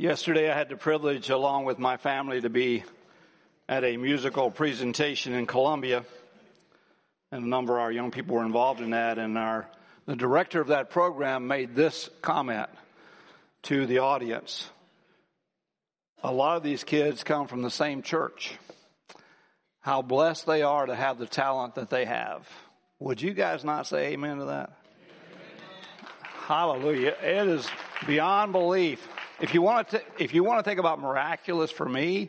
Yesterday, I had the privilege, along with my family, to be at a musical presentation in Columbia, and a number of our young people were involved in that. And our the director of that program made this comment to the audience: A lot of these kids come from the same church. How blessed they are to have the talent that they have. Would you guys not say amen to that? Hallelujah! It is beyond belief. If you want to, if you want to think about miraculous for me,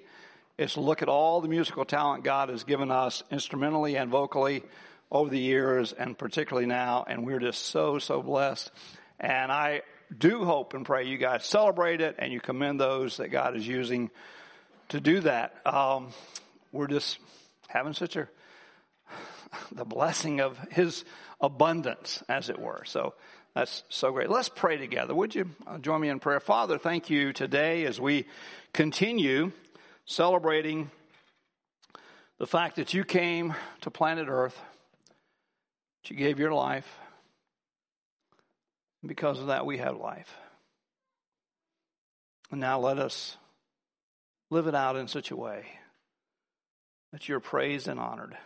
it's to look at all the musical talent God has given us instrumentally and vocally over the years and particularly now. And we're just so, so blessed. And I do hope and pray you guys celebrate it and you commend those that God is using to do that. Um, we're just having such a, the blessing of His abundance, as it were. So that's so great. Let's pray together. Would you uh, join me in prayer? Father, thank you today as we continue celebrating the fact that you came to planet Earth, that you gave your life. Because of that, we have life. And now let us live it out in such a way that you're praised and honored.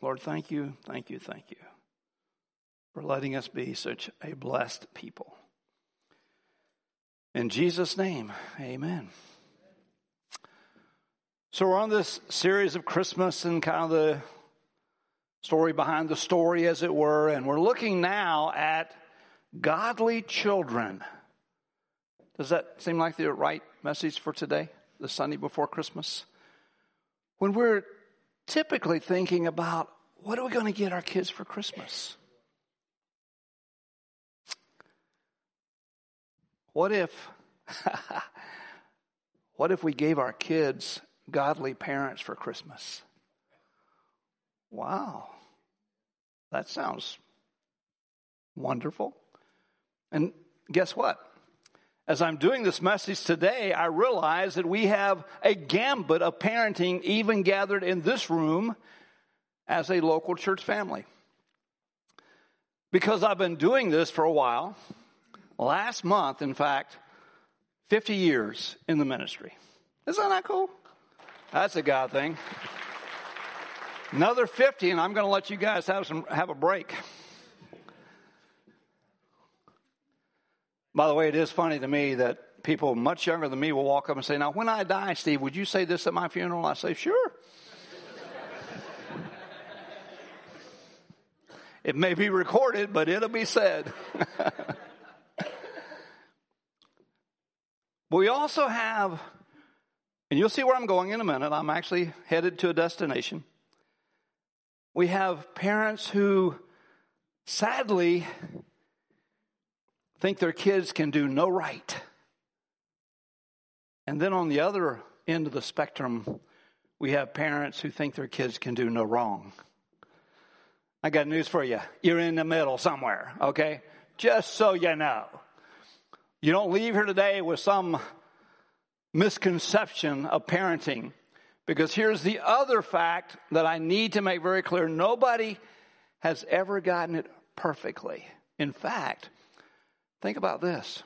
Lord, thank you, thank you, thank you for letting us be such a blessed people. In Jesus' name, amen. So we're on this series of Christmas and kind of the story behind the story, as it were, and we're looking now at godly children. Does that seem like the right message for today, the Sunday before Christmas? When we're typically thinking about what are we going to get our kids for Christmas? What if, what if we gave our kids godly parents for Christmas? Wow. That sounds wonderful. And guess what? As I'm doing this message today, I realize that we have a gambit of parenting even gathered in this room as a local church family. Because I've been doing this for a while, Last month, in fact, 50 years in the ministry. Isn't that cool? That's a God thing. Another 50, and I'm going to let you guys have some have a break. By the way, it is funny to me that people much younger than me will walk up and say, "Now, when I die, Steve, would you say this at my funeral?" I say, "Sure." it may be recorded, but it'll be said. But we also have, and you'll see where I'm going in a minute. I'm actually headed to a destination. We have parents who sadly think their kids can do no right. And then on the other end of the spectrum, we have parents who think their kids can do no wrong. I got news for you. You're in the middle somewhere, okay? Just so you know. You don't leave here today with some misconception of parenting. Because here's the other fact that I need to make very clear nobody has ever gotten it perfectly. In fact, think about this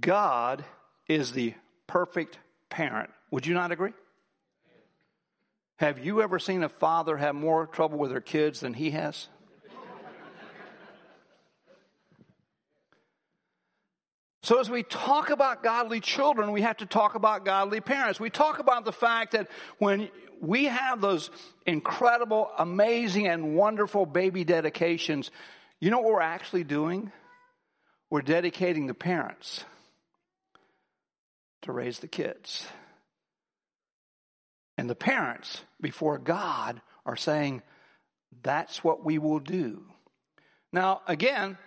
God is the perfect parent. Would you not agree? Have you ever seen a father have more trouble with their kids than he has? So, as we talk about godly children, we have to talk about godly parents. We talk about the fact that when we have those incredible, amazing, and wonderful baby dedications, you know what we're actually doing? We're dedicating the parents to raise the kids. And the parents, before God, are saying, that's what we will do. Now, again,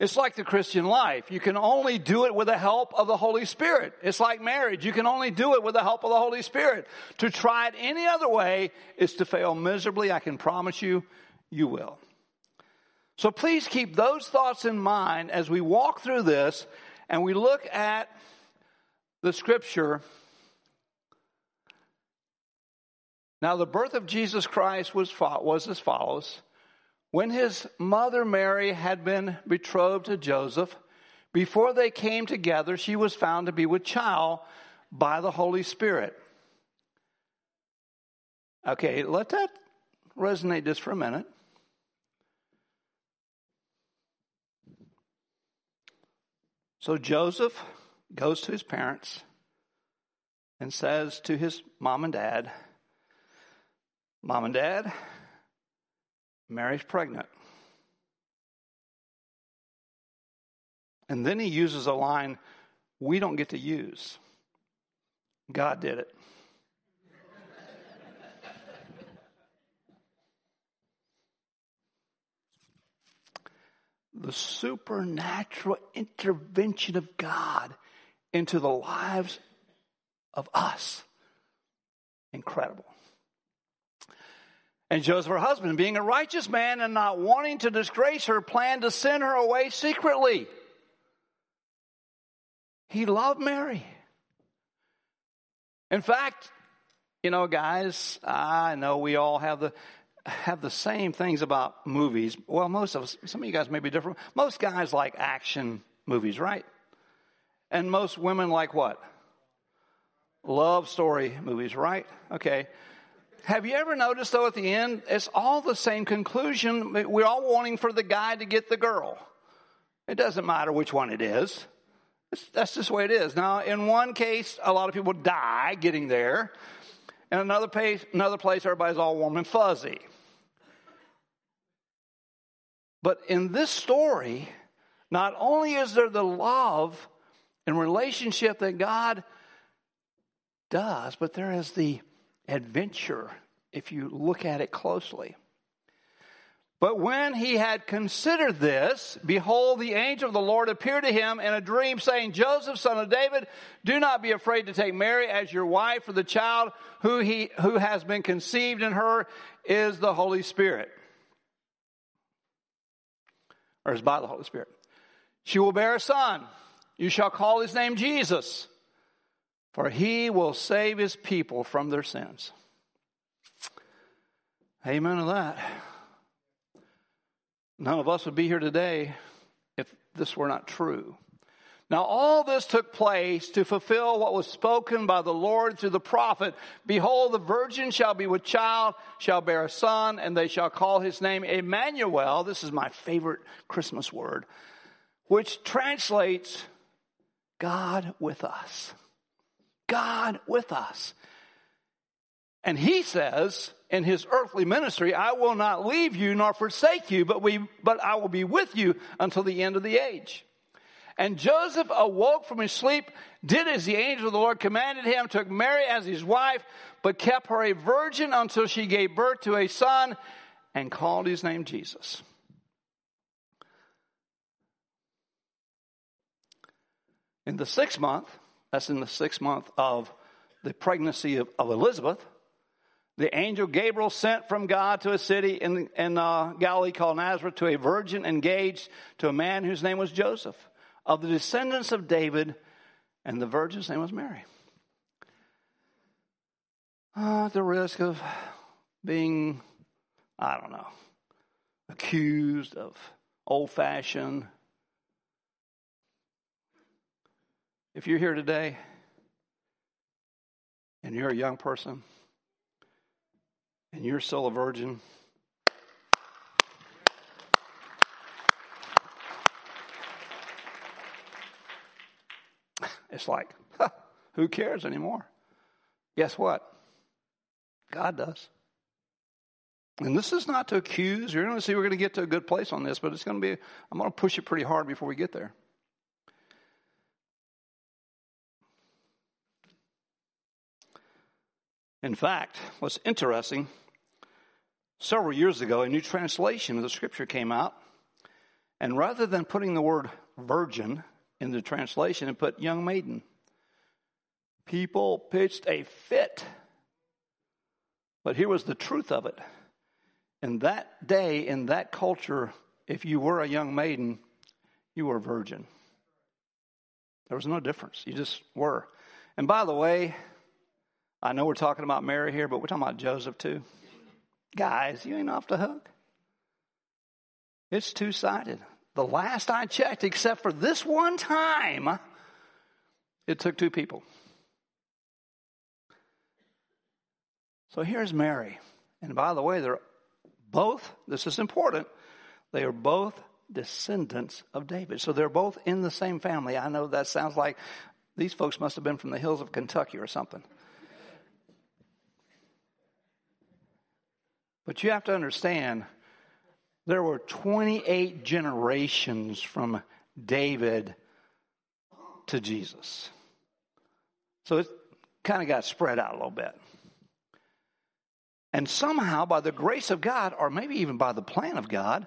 it's like the Christian life. You can only do it with the help of the Holy Spirit. It's like marriage. You can only do it with the help of the Holy Spirit. To try it any other way is to fail miserably. I can promise you, you will. So please keep those thoughts in mind as we walk through this and we look at the scripture. Now, the birth of Jesus Christ was, was as follows. When his mother Mary had been betrothed to Joseph, before they came together, she was found to be with child by the Holy Spirit. Okay, let that resonate just for a minute. So Joseph goes to his parents and says to his mom and dad, Mom and dad, Mary's pregnant. And then he uses a line we don't get to use. God did it. the supernatural intervention of God into the lives of us. Incredible. And Joseph, her husband, being a righteous man and not wanting to disgrace her, planned to send her away secretly. He loved Mary. In fact, you know, guys, I know we all have the have the same things about movies. Well, most of us, some of you guys may be different. Most guys like action movies, right? And most women like what? Love story movies, right? Okay. Have you ever noticed though at the end, it's all the same conclusion. We're all wanting for the guy to get the girl. It doesn't matter which one it is. It's, that's just the way it is. Now, in one case, a lot of people die getting there. In another place, another place, everybody's all warm and fuzzy. But in this story, not only is there the love and relationship that God does, but there is the adventure if you look at it closely. But when he had considered this, behold, the angel of the Lord appeared to him in a dream, saying, Joseph, son of David, do not be afraid to take Mary as your wife, for the child who, he, who has been conceived in her is the Holy Spirit. Or is by the Holy Spirit. She will bear a son. You shall call his name Jesus for he will save his people from their sins. Amen to that. None of us would be here today if this were not true. Now, all this took place to fulfill what was spoken by the Lord through the prophet. Behold, the virgin shall be with child, shall bear a son, and they shall call his name Emmanuel. This is my favorite Christmas word, which translates God with us. God with us. And he says in his earthly ministry, I will not leave you nor forsake you, but we, but I will be with you until the end of the age. And Joseph awoke from his sleep, did as the angel of the Lord commanded him, took Mary as his wife, but kept her a virgin until she gave birth to a son and called his name Jesus. In the sixth month, that's in the sixth month of the pregnancy of, of Elizabeth. The angel Gabriel sent from God to a city in, in uh, Galilee called Nazareth to a virgin engaged to a man whose name was Joseph, of the descendants of David, and the virgin's name was Mary. Uh, at the risk of being, I don't know, accused of old fashioned If you're here today and you're a young person and you're still a virgin, it's like, huh, who cares anymore? Guess what? God does. And this is not to accuse. You're going to see we're going to get to a good place on this, but it's going to be, I'm going to push it pretty hard before we get there. In fact, what's interesting, several years ago, a new translation of the scripture came out, and rather than putting the word virgin in the translation, it put young maiden. People pitched a fit. But here was the truth of it. In that day, in that culture, if you were a young maiden, you were a virgin. There was no difference. You just were. And by the way, I know we're talking about Mary here, but we're talking about Joseph too. Guys, you ain't off the hook. It's two sided. The last I checked, except for this one time, it took two people. So here's Mary. And by the way, they're both, this is important, they are both descendants of David. So they're both in the same family. I know that sounds like these folks must have been from the hills of Kentucky or something. But you have to understand, there were 28 generations from David to Jesus. So it kind of got spread out a little bit. And somehow, by the grace of God, or maybe even by the plan of God,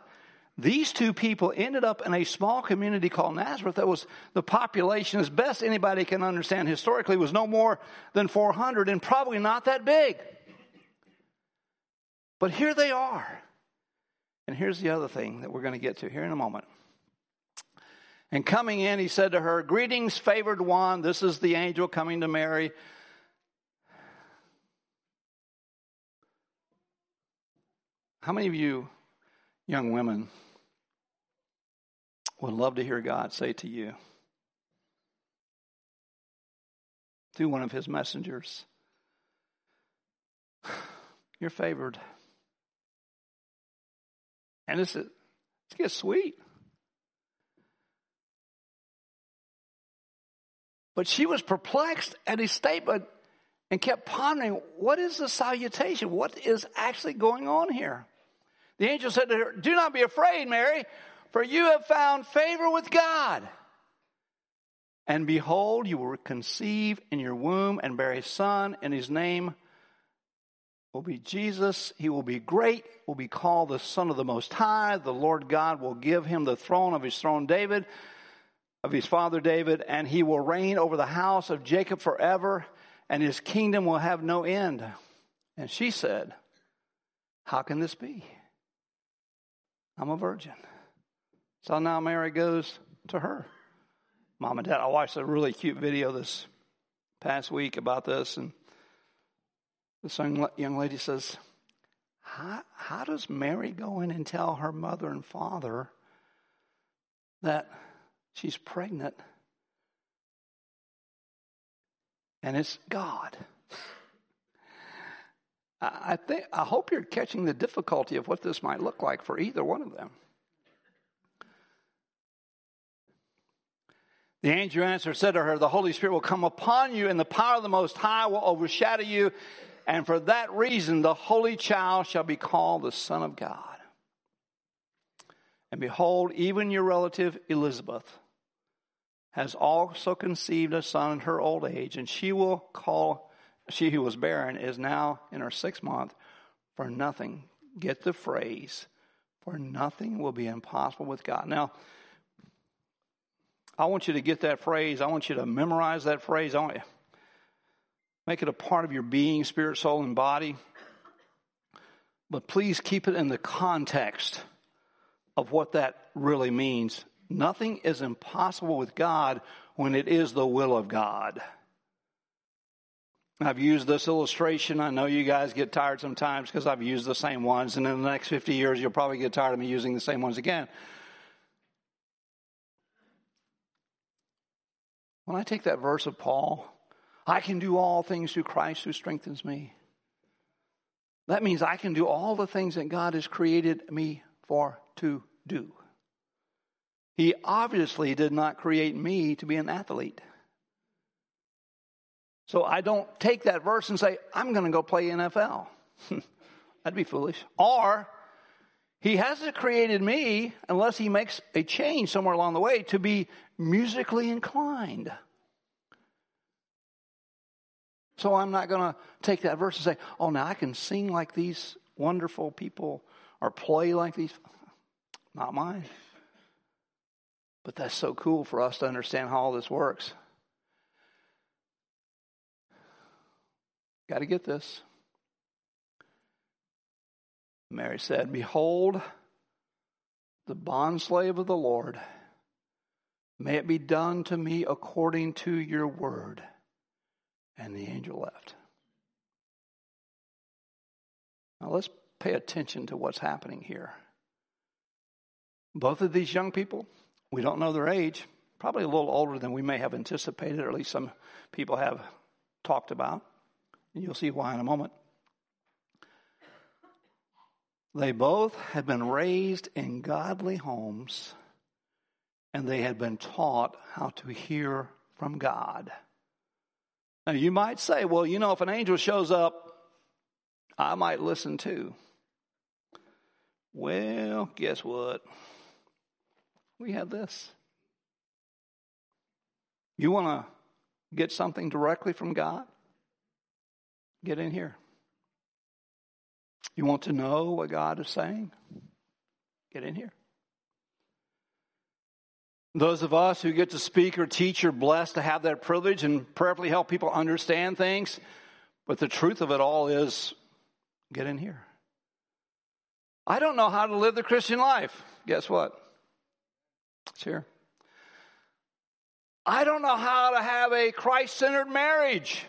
these two people ended up in a small community called Nazareth that was the population, as best anybody can understand historically, was no more than 400 and probably not that big. But here they are. And here's the other thing that we're going to get to here in a moment. And coming in, he said to her, Greetings, favored one. This is the angel coming to Mary. How many of you young women would love to hear God say to you through one of his messengers, You're favored. And it's, it sweet. But she was perplexed at his statement and kept pondering what is the salutation? What is actually going on here? The angel said to her, Do not be afraid, Mary, for you have found favor with God. And behold, you will conceive in your womb and bear a son, and his name will be Jesus. He will be great, will be called the Son of the Most High. The Lord God will give him the throne of his throne, David, of his father David, and he will reign over the house of Jacob forever, and his kingdom will have no end. And she said, How can this be? I'm a virgin. So now Mary goes to her mom and dad. I watched a really cute video this past week about this, and this young lady says, how, how does Mary go in and tell her mother and father that she's pregnant and it's God? I think I hope you're catching the difficulty of what this might look like for either one of them. The angel answered, said to her, The Holy Spirit will come upon you, and the power of the Most High will overshadow you. And for that reason, the Holy Child shall be called the Son of God. And behold, even your relative Elizabeth has also conceived a son in her old age, and she will call, she who was barren is now in her sixth month, for nothing, get the phrase, for nothing will be impossible with God. Now, I want you to get that phrase. I want you to memorize that phrase. I want you Make it a part of your being, spirit, soul, and body. But please keep it in the context of what that really means. Nothing is impossible with God when it is the will of God. I've used this illustration. I know you guys get tired sometimes because I've used the same ones, and in the next 50 years, you'll probably get tired of me using the same ones again. When I take that verse of Paul, I can do all things through Christ who strengthens me. That means I can do all the things that God has created me for to do. He obviously did not create me to be an athlete. So I don't take that verse and say, I'm going to go play NFL. That'd be foolish. Or, he hasn't created me unless he makes a change somewhere along the way to be musically inclined. So I'm not going to take that verse and say, oh, now I can sing like these wonderful people or play like these. Not mine. But that's so cool for us to understand how all this works. Got to get this. Mary said, Behold, the bondslave of the Lord, may it be done to me according to your word. And the angel left. Now let's pay attention to what's happening here. Both of these young people, we don't know their age, probably a little older than we may have anticipated, or at least some people have talked about. And you'll see why in a moment. They both had been raised in godly homes and they had been taught how to hear from God. Now, you might say, well, you know, if an angel shows up, I might listen too. Well, guess what? We have this. You want to get something directly from God? Get in here. You want to know what God is saying? Get in here. Those of us who get to speak or teach are blessed to have that privilege and prayerfully help people understand things. But the truth of it all is get in here. I don't know how to live the Christian life. Guess what? It's here. I don't know how to have a Christ centered marriage.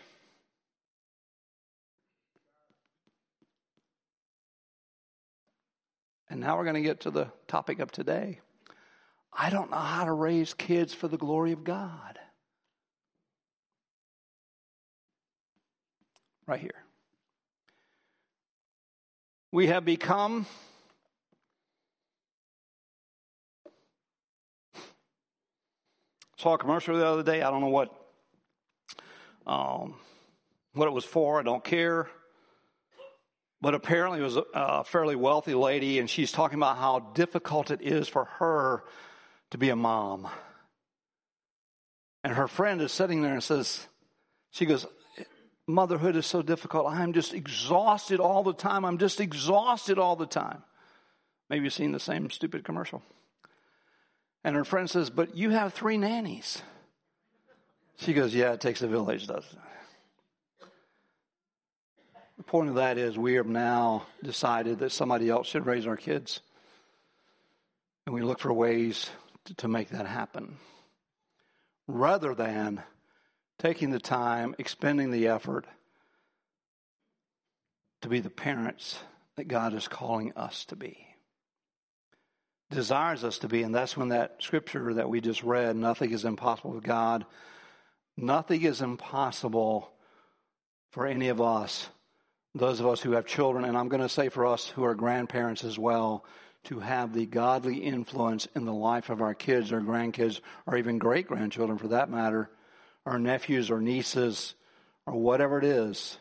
And now we're going to get to the topic of today. I don't know how to raise kids for the glory of God. Right here. We have become saw a commercial the other day. I don't know what um, what it was for. I don't care. But apparently, it was a fairly wealthy lady, and she's talking about how difficult it is for her to be a mom. And her friend is sitting there and says, She goes, Motherhood is so difficult. I'm just exhausted all the time. I'm just exhausted all the time. Maybe you've seen the same stupid commercial. And her friend says, But you have three nannies. She goes, Yeah, it takes a village, doesn't it? The point of that is we have now decided that somebody else should raise our kids. And we look for ways to, to make that happen. Rather than taking the time, expending the effort to be the parents that God is calling us to be. Desires us to be, and that's when that scripture that we just read, nothing is impossible with God. Nothing is impossible for any of us those of us who have children, and I'm going to say for us who are grandparents as well, to have the godly influence in the life of our kids or grandkids, or even great grandchildren for that matter, our nephews or nieces, or whatever it is,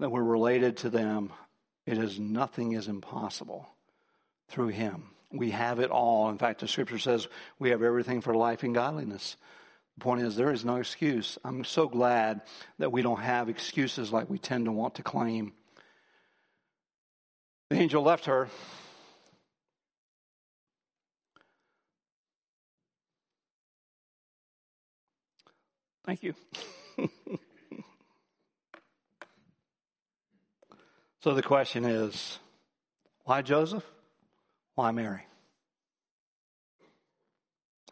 that we're related to them. It is nothing is impossible through Him. We have it all. In fact, the scripture says we have everything for life and godliness. The point is, there is no excuse. I'm so glad that we don't have excuses like we tend to want to claim. The angel left her. Thank you. so the question is why Joseph? Why Mary?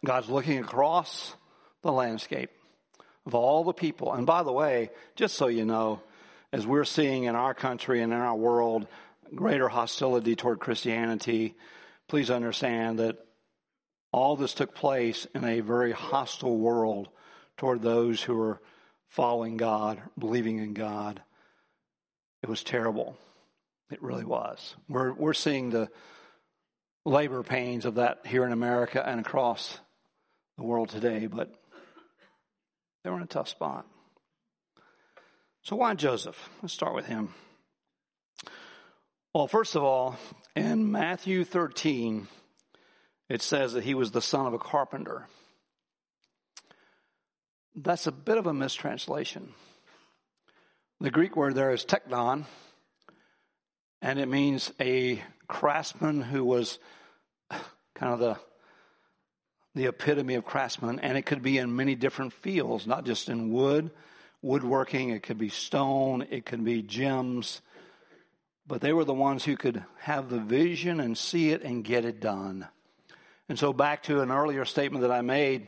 God's looking across the landscape of all the people. And by the way, just so you know, as we're seeing in our country and in our world greater hostility toward Christianity, please understand that all this took place in a very hostile world toward those who were following God, believing in God. It was terrible. It really was. We're, we're seeing the labor pains of that here in America and across the world today, but they were in a tough spot. So, why Joseph? Let's start with him. Well, first of all, in Matthew 13, it says that he was the son of a carpenter. That's a bit of a mistranslation. The Greek word there is tekton, and it means a craftsman who was kind of the the epitome of craftsman, and it could be in many different fields, not just in wood, woodworking, it could be stone, it could be gems. But they were the ones who could have the vision and see it and get it done. And so, back to an earlier statement that I made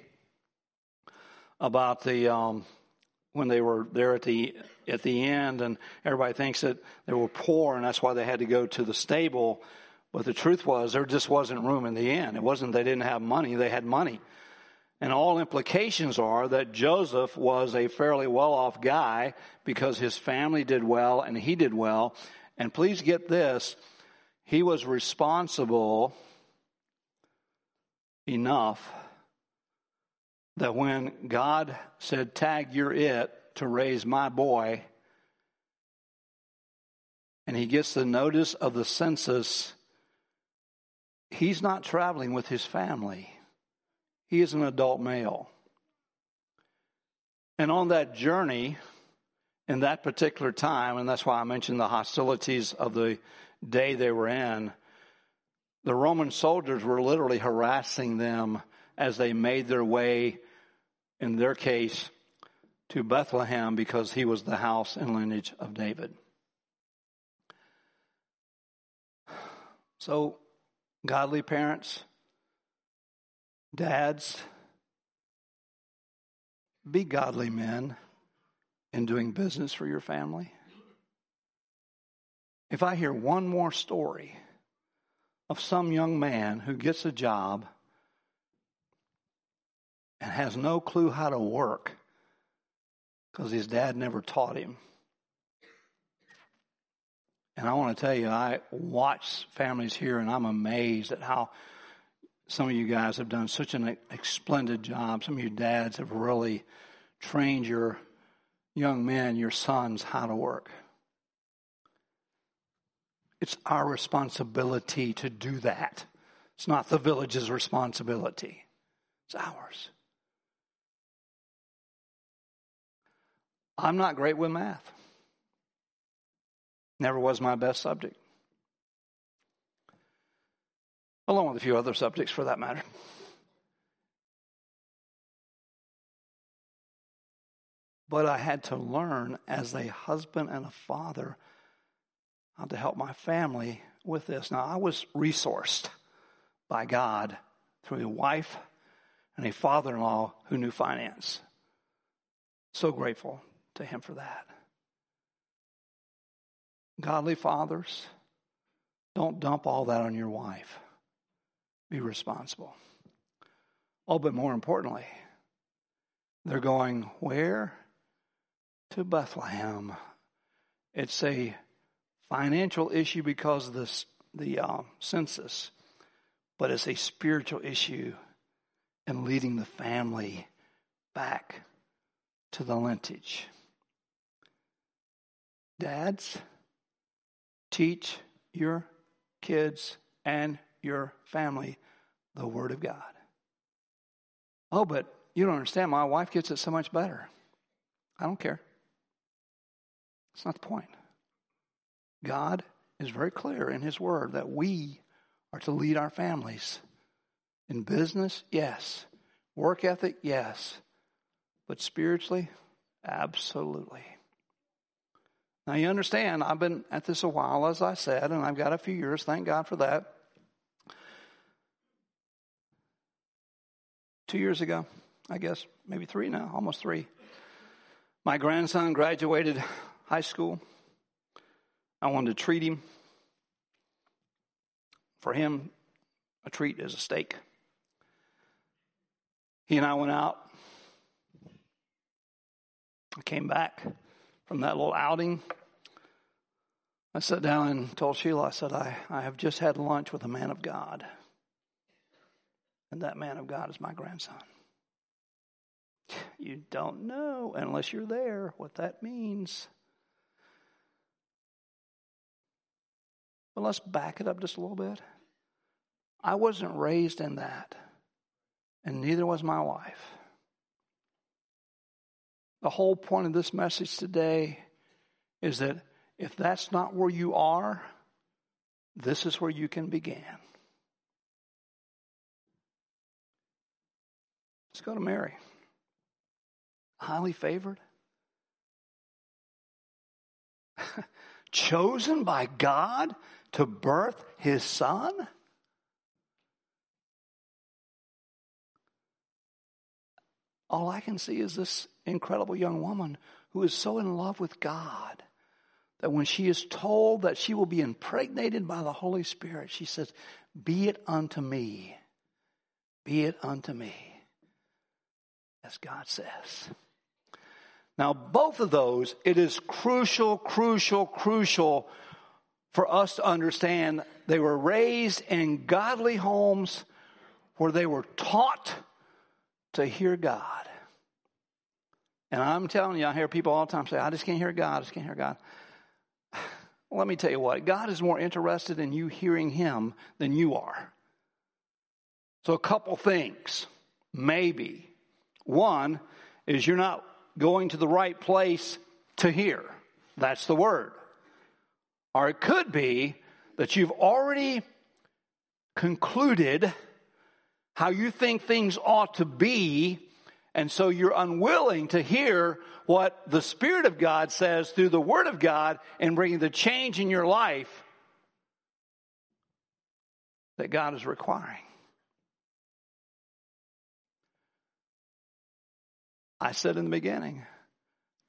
about the um, when they were there at the at the end, and everybody thinks that they were poor, and that's why they had to go to the stable. But the truth was, there just wasn't room in the inn. It wasn't they didn't have money, they had money. And all implications are that Joseph was a fairly well off guy because his family did well and he did well. And please get this he was responsible enough that when God said, Tag, you're it to raise my boy, and he gets the notice of the census, he's not traveling with his family. He is an adult male. And on that journey, in that particular time, and that's why I mentioned the hostilities of the day they were in, the Roman soldiers were literally harassing them as they made their way, in their case, to Bethlehem because he was the house and lineage of David. So, godly parents, dads, be godly men in doing business for your family. If I hear one more story of some young man who gets a job and has no clue how to work because his dad never taught him. And I want to tell you, I watch families here and I'm amazed at how some of you guys have done such an splendid job. Some of you dads have really trained your young men, your sons, how to work. It's our responsibility to do that. It's not the village's responsibility, it's ours. I'm not great with math. Never was my best subject. Along with a few other subjects for that matter. But I had to learn as a husband and a father how to help my family with this. Now, I was resourced by God through a wife and a father in law who knew finance. So grateful to Him for that. Godly fathers, don't dump all that on your wife. Be responsible. Oh, but more importantly, they're going where? To Bethlehem. It's a financial issue because of this, the uh, census, but it's a spiritual issue in leading the family back to the lineage. Dads, teach your kids and your family the Word of God. Oh, but you don't understand. My wife gets it so much better. I don't care. It's not the point. God is very clear in His Word that we are to lead our families. In business, yes. Work ethic, yes. But spiritually, absolutely. Now, you understand, I've been at this a while, as I said, and I've got a few years. Thank God for that. Two years ago, I guess, maybe three now, almost three. My grandson graduated high school. I wanted to treat him. For him, a treat is a steak. He and I went out. I came back from that little outing. I sat down and told Sheila, I said, I, I have just had lunch with a man of God. And that man of God is my grandson. You don't know, unless you're there, what that means. But let's back it up just a little bit. I wasn't raised in that, and neither was my wife. The whole point of this message today is that if that's not where you are, this is where you can begin. Let's go to Mary. Highly favored. Chosen by God to birth his son? All I can see is this incredible young woman who is so in love with God that when she is told that she will be impregnated by the Holy Spirit, she says, Be it unto me. Be it unto me. As God says. Now, both of those, it is crucial, crucial, crucial for us to understand they were raised in godly homes where they were taught to hear God. And I'm telling you, I hear people all the time say, I just can't hear God, I just can't hear God. Let me tell you what, God is more interested in you hearing Him than you are. So, a couple things, maybe. One is you're not going to the right place to hear. That's the word. Or it could be that you've already concluded how you think things ought to be, and so you're unwilling to hear what the Spirit of God says through the Word of God and bringing the change in your life that God is requiring. I said in the beginning,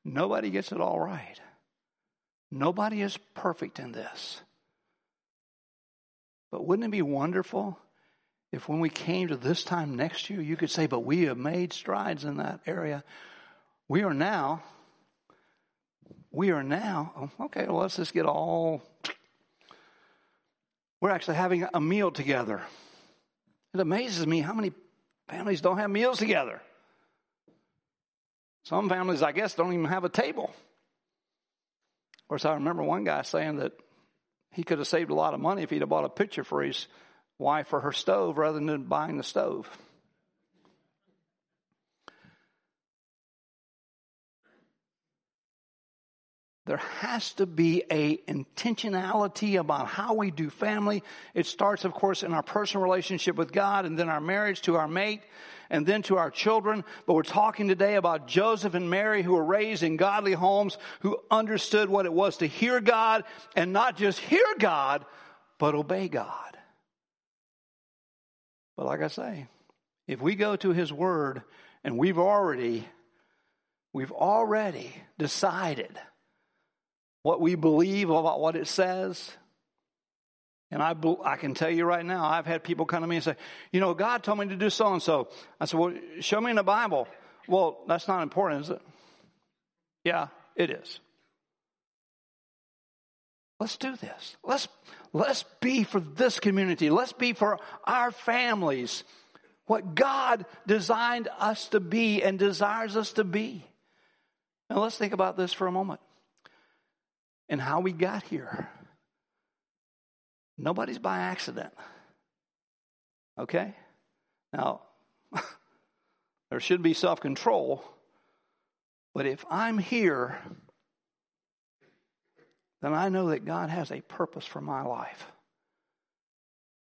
nobody gets it all right. Nobody is perfect in this. But wouldn't it be wonderful if when we came to this time next year, you could say, but we have made strides in that area. We are now, we are now, oh, okay, well, let's just get all, we're actually having a meal together. It amazes me how many families don't have meals together. Some families, I guess, don't even have a table. Of course, I remember one guy saying that he could have saved a lot of money if he'd have bought a picture for his wife for her stove rather than buying the stove. There has to be a intentionality about how we do family. It starts, of course, in our personal relationship with God and then our marriage to our mate and then to our children. But we're talking today about Joseph and Mary who were raised in godly homes, who understood what it was to hear God and not just hear God, but obey God. But like I say, if we go to his word and we've already, we've already decided what we believe about what it says. And I, I can tell you right now, I've had people come to me and say, you know, God told me to do so and so. I said, well, show me in the Bible. Well, that's not important, is it? Yeah, it is. Let's do this. Let's, let's be for this community. Let's be for our families what God designed us to be and desires us to be. Now let's think about this for a moment and how we got here. Nobody's by accident. Okay? Now, there should be self control, but if I'm here, then I know that God has a purpose for my life.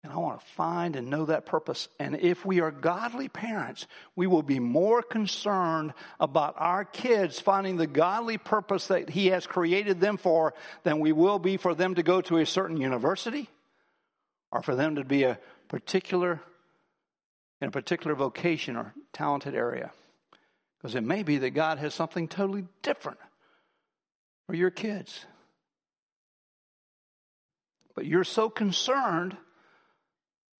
And I want to find and know that purpose. And if we are godly parents, we will be more concerned about our kids finding the godly purpose that He has created them for than we will be for them to go to a certain university or for them to be a particular, in a particular vocation or talented area. Because it may be that God has something totally different for your kids. But you're so concerned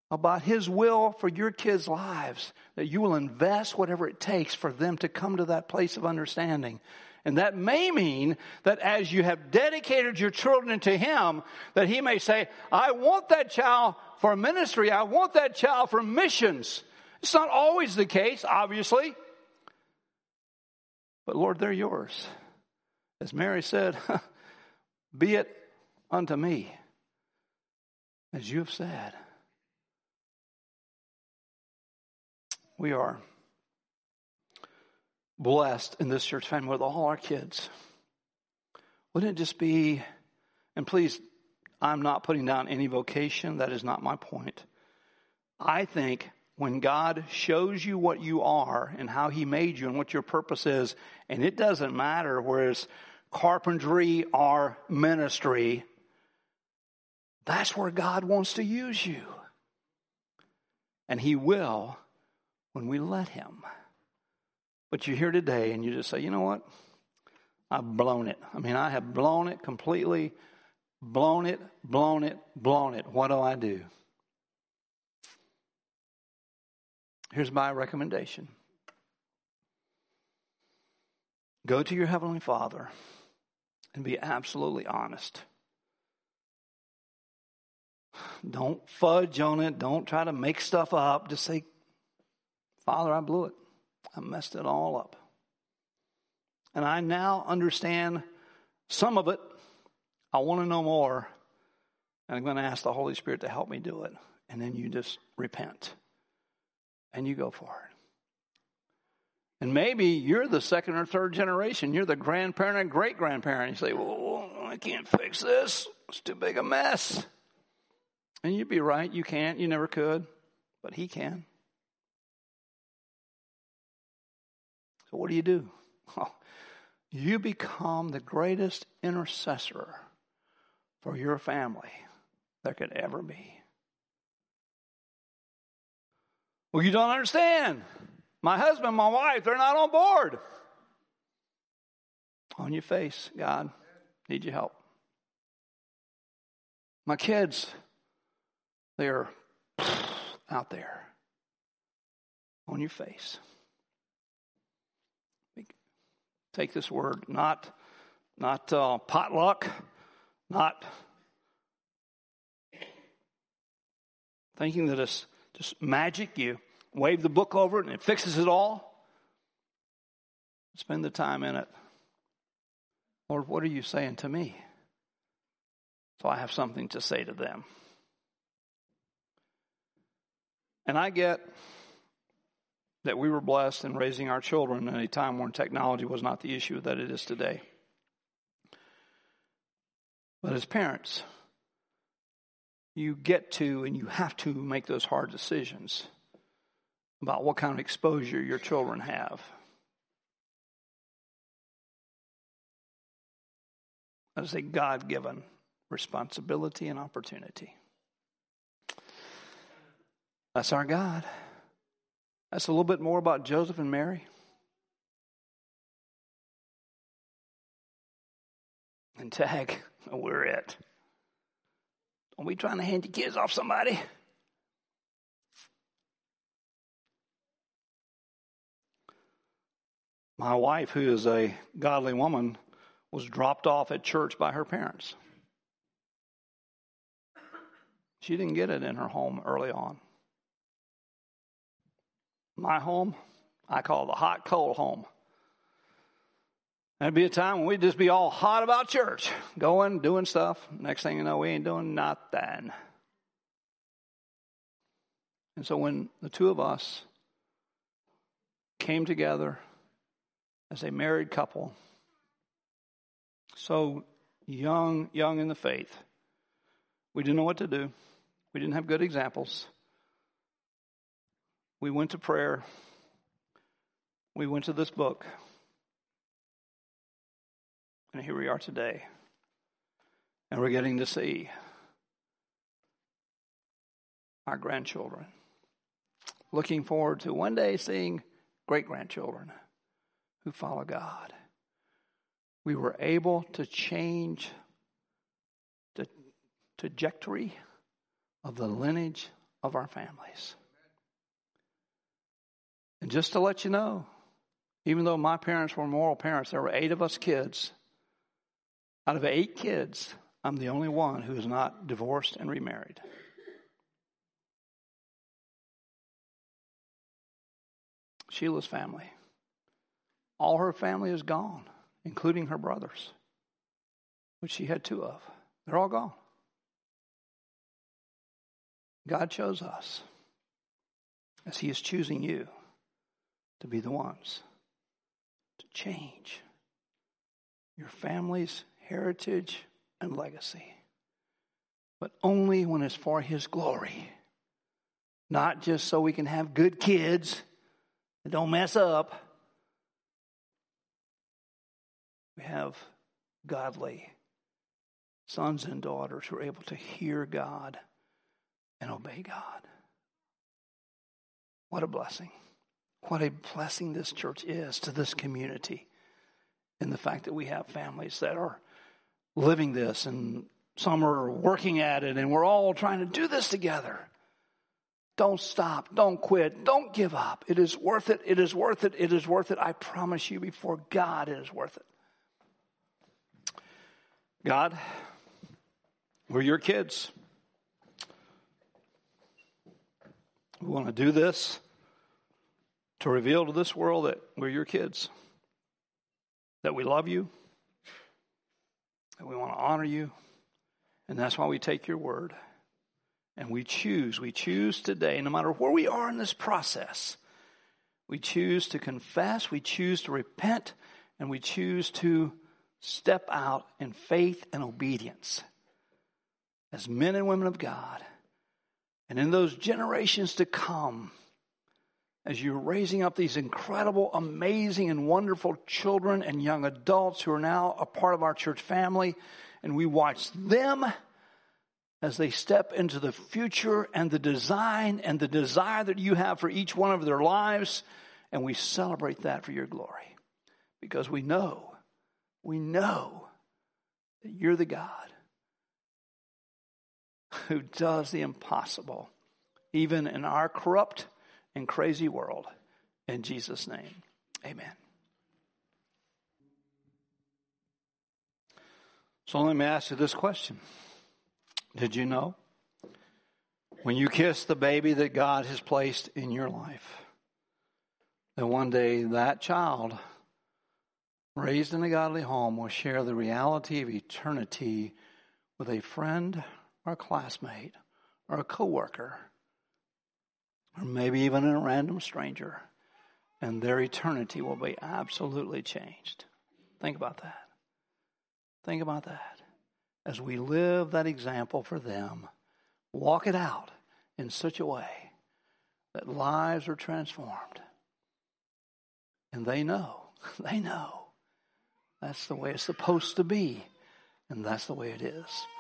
about His will for your kids' lives, that you will invest whatever it takes for them to come to that place of understanding. And that may mean that as you have dedicated your children to Him, that He may say, I want that child for ministry. I want that child for missions. It's not always the case, obviously. But Lord, they're yours. As Mary said, be it unto me as you have said. We are blessed in this church family with all our kids. Wouldn't it just be, and please, I'm not putting down any vocation, that is not my point. I think when God shows you what you are and how He made you and what your purpose is, and it doesn't matter whether it's carpentry or ministry, that's where God wants to use you. And He will when we let Him. But you're here today and you just say, you know what? I've blown it. I mean, I have blown it completely, blown it, blown it, blown it. What do I do? Here's my recommendation go to your Heavenly Father and be absolutely honest. Don't fudge on it. Don't try to make stuff up. Just say, Father, I blew it. I messed it all up. And I now understand some of it. I want to know more. And I'm going to ask the Holy Spirit to help me do it. And then you just repent and you go for it. And maybe you're the second or third generation. You're the grandparent and great grandparent. You say, Well, I can't fix this. It's too big a mess. And you'd be right. You can't. You never could. But He can. So, what do you do? You become the greatest intercessor for your family there could ever be. Well, you don't understand. My husband, my wife, they're not on board. On your face, God, need your help. My kids, they're out there on your face. Take this word, not not uh, potluck, not thinking that it's just magic. You wave the book over it and it fixes it all. Spend the time in it. Lord, what are you saying to me? So I have something to say to them. And I get that we were blessed in raising our children in a time when technology was not the issue that it is today. But as parents, you get to and you have to make those hard decisions about what kind of exposure your children have. Is a God given responsibility and opportunity. That's our God. That's a little bit more about Joseph and Mary. And tag, we're it. Don't be trying to hand your kids off somebody. My wife, who is a godly woman, was dropped off at church by her parents. She didn't get it in her home early on. My home, I call the hot coal home. There'd be a time when we'd just be all hot about church, going, doing stuff. Next thing you know, we ain't doing nothing. And so when the two of us came together as a married couple, so young, young in the faith. We didn't know what to do. We didn't have good examples. We went to prayer. We went to this book. And here we are today. And we're getting to see our grandchildren. Looking forward to one day seeing great grandchildren who follow God. We were able to change the trajectory of the lineage of our families. Just to let you know, even though my parents were moral parents, there were eight of us kids. Out of eight kids, I'm the only one who is not divorced and remarried. Sheila's family. All her family is gone, including her brothers, which she had two of. They're all gone. God chose us as He is choosing you to be the ones to change your family's heritage and legacy, but only when it's for His glory. Not just so we can have good kids that don't mess up We have godly sons and daughters who are able to hear God and obey God. What a blessing. What a blessing this church is to this community. in the fact that we have families that are living this and some are working at it and we're all trying to do this together. Don't stop. Don't quit. Don't give up. It is worth it. It is worth it. It is worth it. I promise you before God, it is worth it. God, we're your kids. We want to do this to reveal to this world that we're your kids, that we love you, that we want to honor you, and that's why we take your word. And we choose, we choose today, no matter where we are in this process, we choose to confess, we choose to repent, and we choose to step out in faith and obedience as men and women of God. And in those generations to come, as you're raising up these incredible, amazing, and wonderful children and young adults who are now a part of our church family, and we watch them as they step into the future and the design and the desire that you have for each one of their lives, and we celebrate that for your glory. Because we know, we know that you're the God who does the impossible, even in our corrupt and crazy world. In Jesus' name, amen. So let me ask you this question Did you know? When you kiss the baby that God has placed in your life, that one day that child raised in a godly home will share the reality of eternity with a friend or a classmate or a coworker or maybe even a random stranger, and their eternity will be absolutely changed. Think about that. Think about that. As we live that example for them, walk it out in such a way that lives are transformed. And they know, they know that's the way it's supposed to be, and that's the way it is.